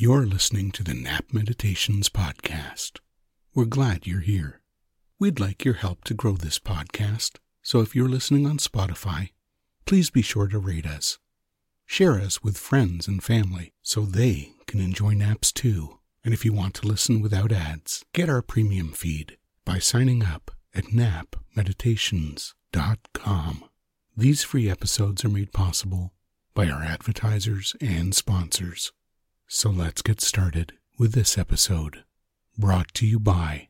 You're listening to the Nap Meditations Podcast. We're glad you're here. We'd like your help to grow this podcast, so if you're listening on Spotify, please be sure to rate us. Share us with friends and family so they can enjoy naps too. And if you want to listen without ads, get our premium feed by signing up at napmeditations.com. These free episodes are made possible by our advertisers and sponsors. So let's get started with this episode, brought to you by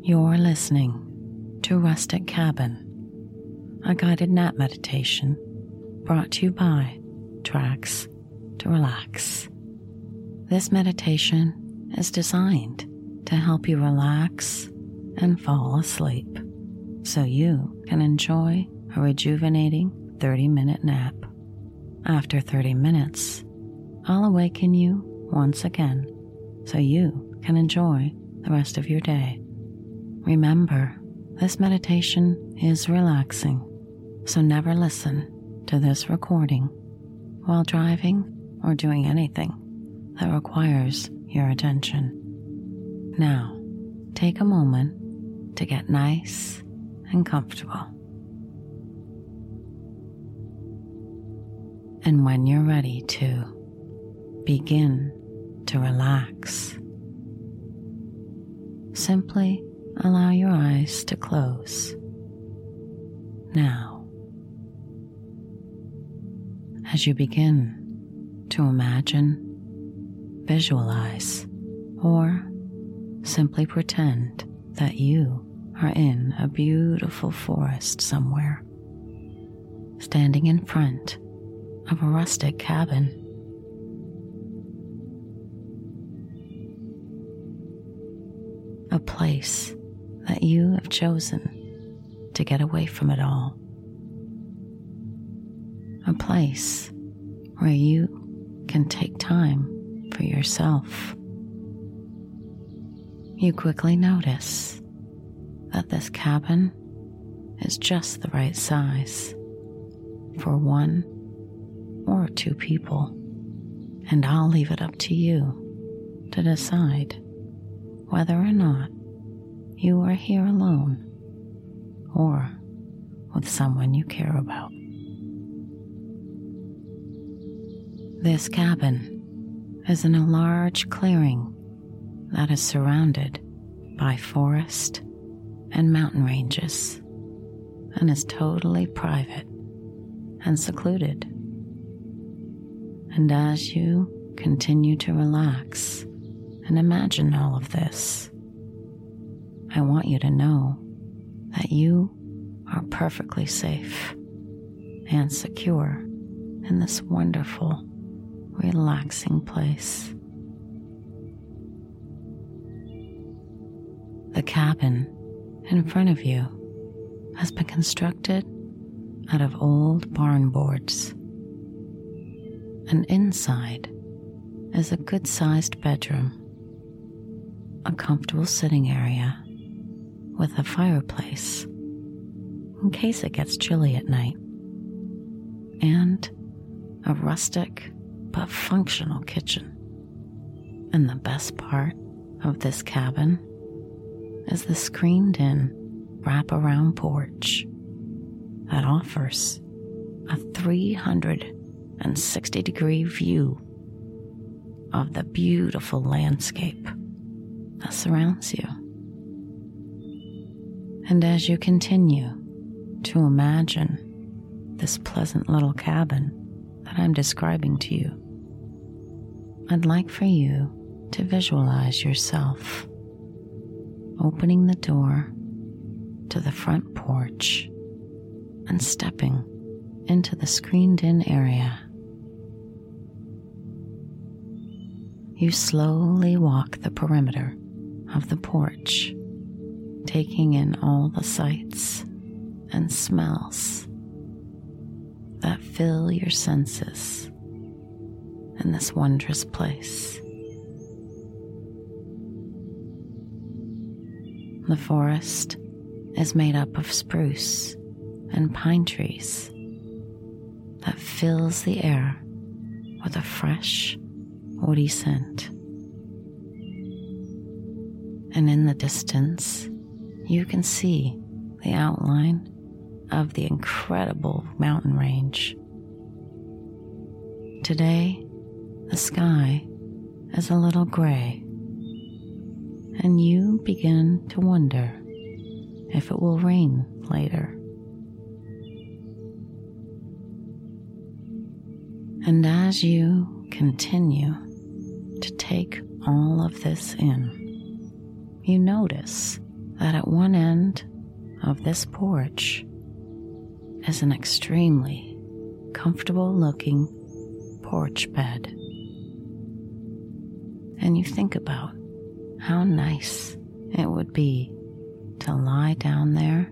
You're listening to Rustic Cabin, a guided nap meditation brought to you by Tracks to Relax. This meditation is designed to help you relax and fall asleep so you can enjoy a rejuvenating 30 minute nap. After 30 minutes, I'll awaken you once again so you can enjoy the rest of your day. Remember, this meditation is relaxing, so never listen to this recording while driving or doing anything that requires your attention. Now, take a moment to get nice and comfortable. And when you're ready to begin to relax, simply allow your eyes to close. Now, as you begin to imagine, visualize, or simply pretend that you are in a beautiful forest somewhere, standing in front of a rustic cabin. A place that you have chosen to get away from it all. A place where you can take time for yourself. You quickly notice that this cabin is just the right size for one or two people, and I'll leave it up to you to decide whether or not you are here alone or with someone you care about. This cabin is in a large clearing that is surrounded by forest and mountain ranges and is totally private and secluded. And as you continue to relax and imagine all of this, I want you to know that you are perfectly safe and secure in this wonderful, relaxing place. The cabin in front of you has been constructed out of old barn boards. And inside is a good sized bedroom, a comfortable sitting area with a fireplace in case it gets chilly at night, and a rustic but functional kitchen. And the best part of this cabin is the screened in wraparound porch that offers a 360 degree view of the beautiful landscape that surrounds you. And as you continue to imagine this pleasant little cabin that I'm describing to you, I'd like for you to visualize yourself opening the door to the front porch and stepping into the screened in area. You slowly walk the perimeter of the porch, taking in all the sights and smells that fill your senses in this wondrous place. The forest is made up of spruce and pine trees that fills the air with a fresh, woody scent. And in the distance, you can see the outline of the incredible mountain range. Today, the sky is a little gray, and you begin to wonder if it will rain later. And as you continue to take all of this in, you notice that at one end of this porch is an extremely comfortable looking porch bed. And you think about how nice it would be to lie down there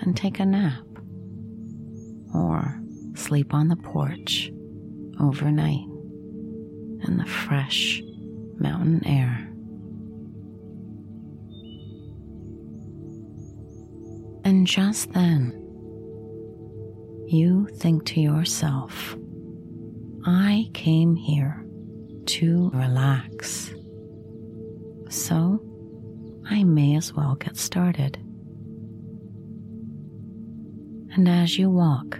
and take a nap or sleep on the porch overnight in the fresh mountain air. And just then, you think to yourself, I came here to relax. So I may as well get started. And as you walk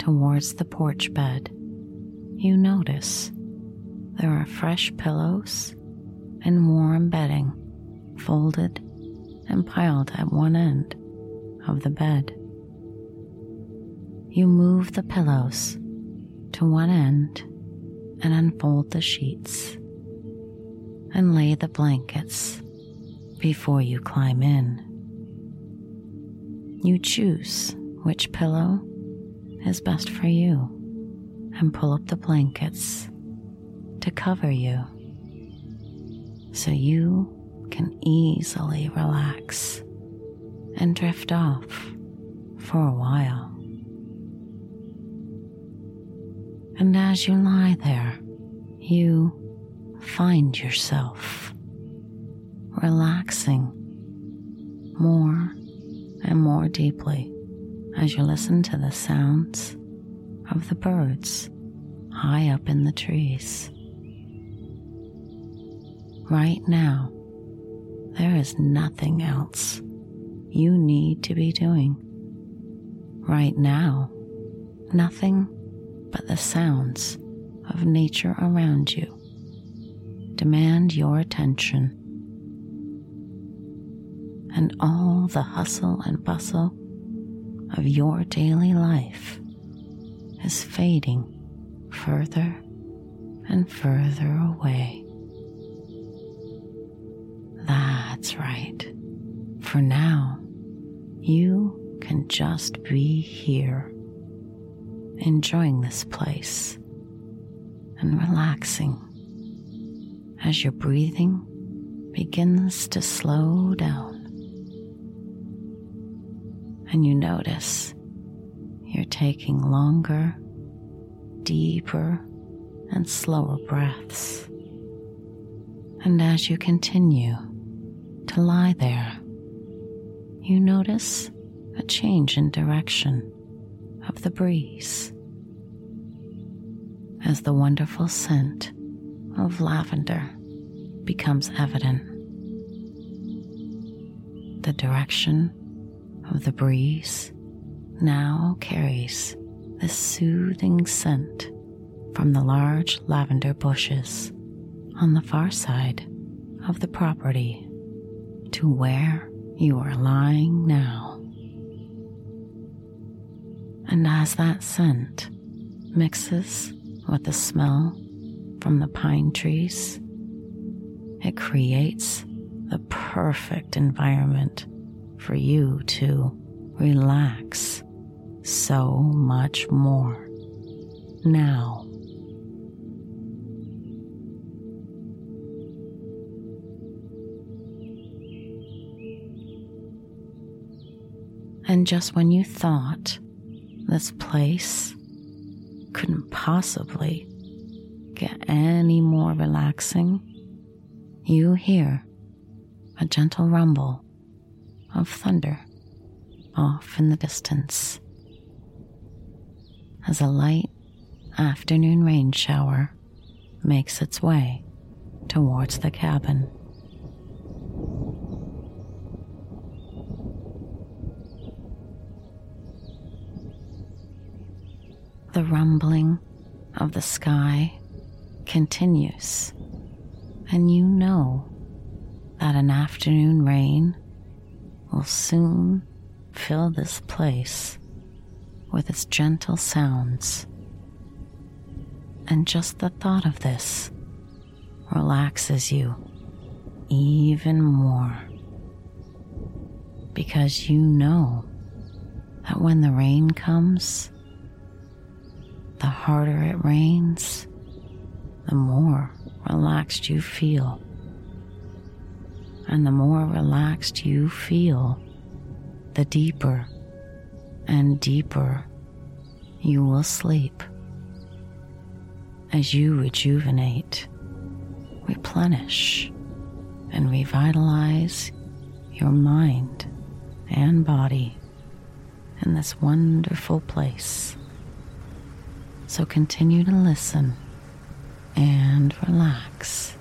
towards the porch bed, you notice there are fresh pillows and warm bedding folded and piled at one end of the bed. You move the pillows to one end and unfold the sheets and lay the blankets before you climb in. You choose which pillow is best for you and pull up the blankets to cover you so you can easily relax and drift off for a while. And as you lie there, you find yourself relaxing more and more deeply as you listen to the sounds of the birds high up in the trees. Right now, there is nothing else you need to be doing. Right now, nothing but the sounds of nature around you demand your attention. And all the hustle and bustle of your daily life is fading further and further away. That's right. For now, you can just be here, enjoying this place and relaxing as your breathing begins to slow down. And you notice you're taking longer, deeper, and slower breaths. And as you continue to lie there, you notice a change in direction of the breeze as the wonderful scent of lavender becomes evident. The direction of the breeze now carries the soothing scent from the large lavender bushes on the far side of the property to where you are lying now. And as that scent mixes with the smell from the pine trees, it creates the perfect environment for you to relax so much more now. And just when you thought this place couldn't possibly get any more relaxing, you hear a gentle rumble of thunder off in the distance as a light afternoon rain shower makes its way towards the cabin. The rumbling of the sky continues, and you know that an afternoon rain will soon fill this place with its gentle sounds. And just the thought of this relaxes you even more because you know that when the rain comes, the harder it rains, the more relaxed you feel. And the more relaxed you feel, the deeper and deeper you will sleep as you rejuvenate, replenish, and revitalize your mind and body in this wonderful place. So continue to listen and relax.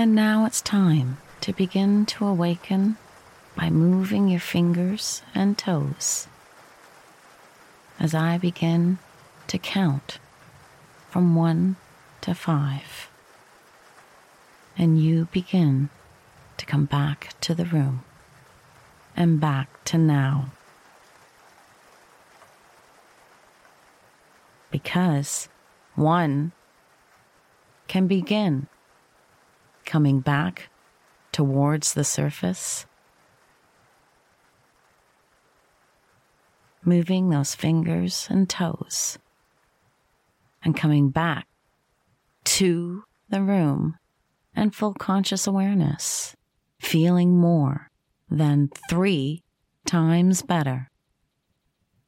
And now it's time to begin to awaken by moving your fingers and toes as I begin to count from one to five. And you begin to come back to the room and back to now. Because one can begin coming back towards the surface, moving those fingers and toes, and coming back to the room and full conscious awareness, feeling more than three times better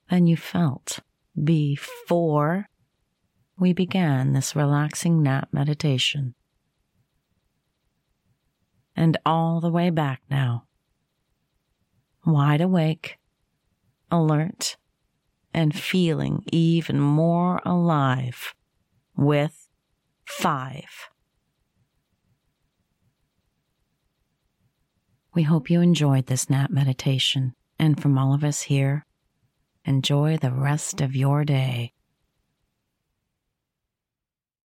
than you felt before we began this relaxing nap meditation. And all the way back now, wide awake, alert, and feeling even more alive with five. We hope you enjoyed this nap meditation, and from all of us here, enjoy the rest of your day.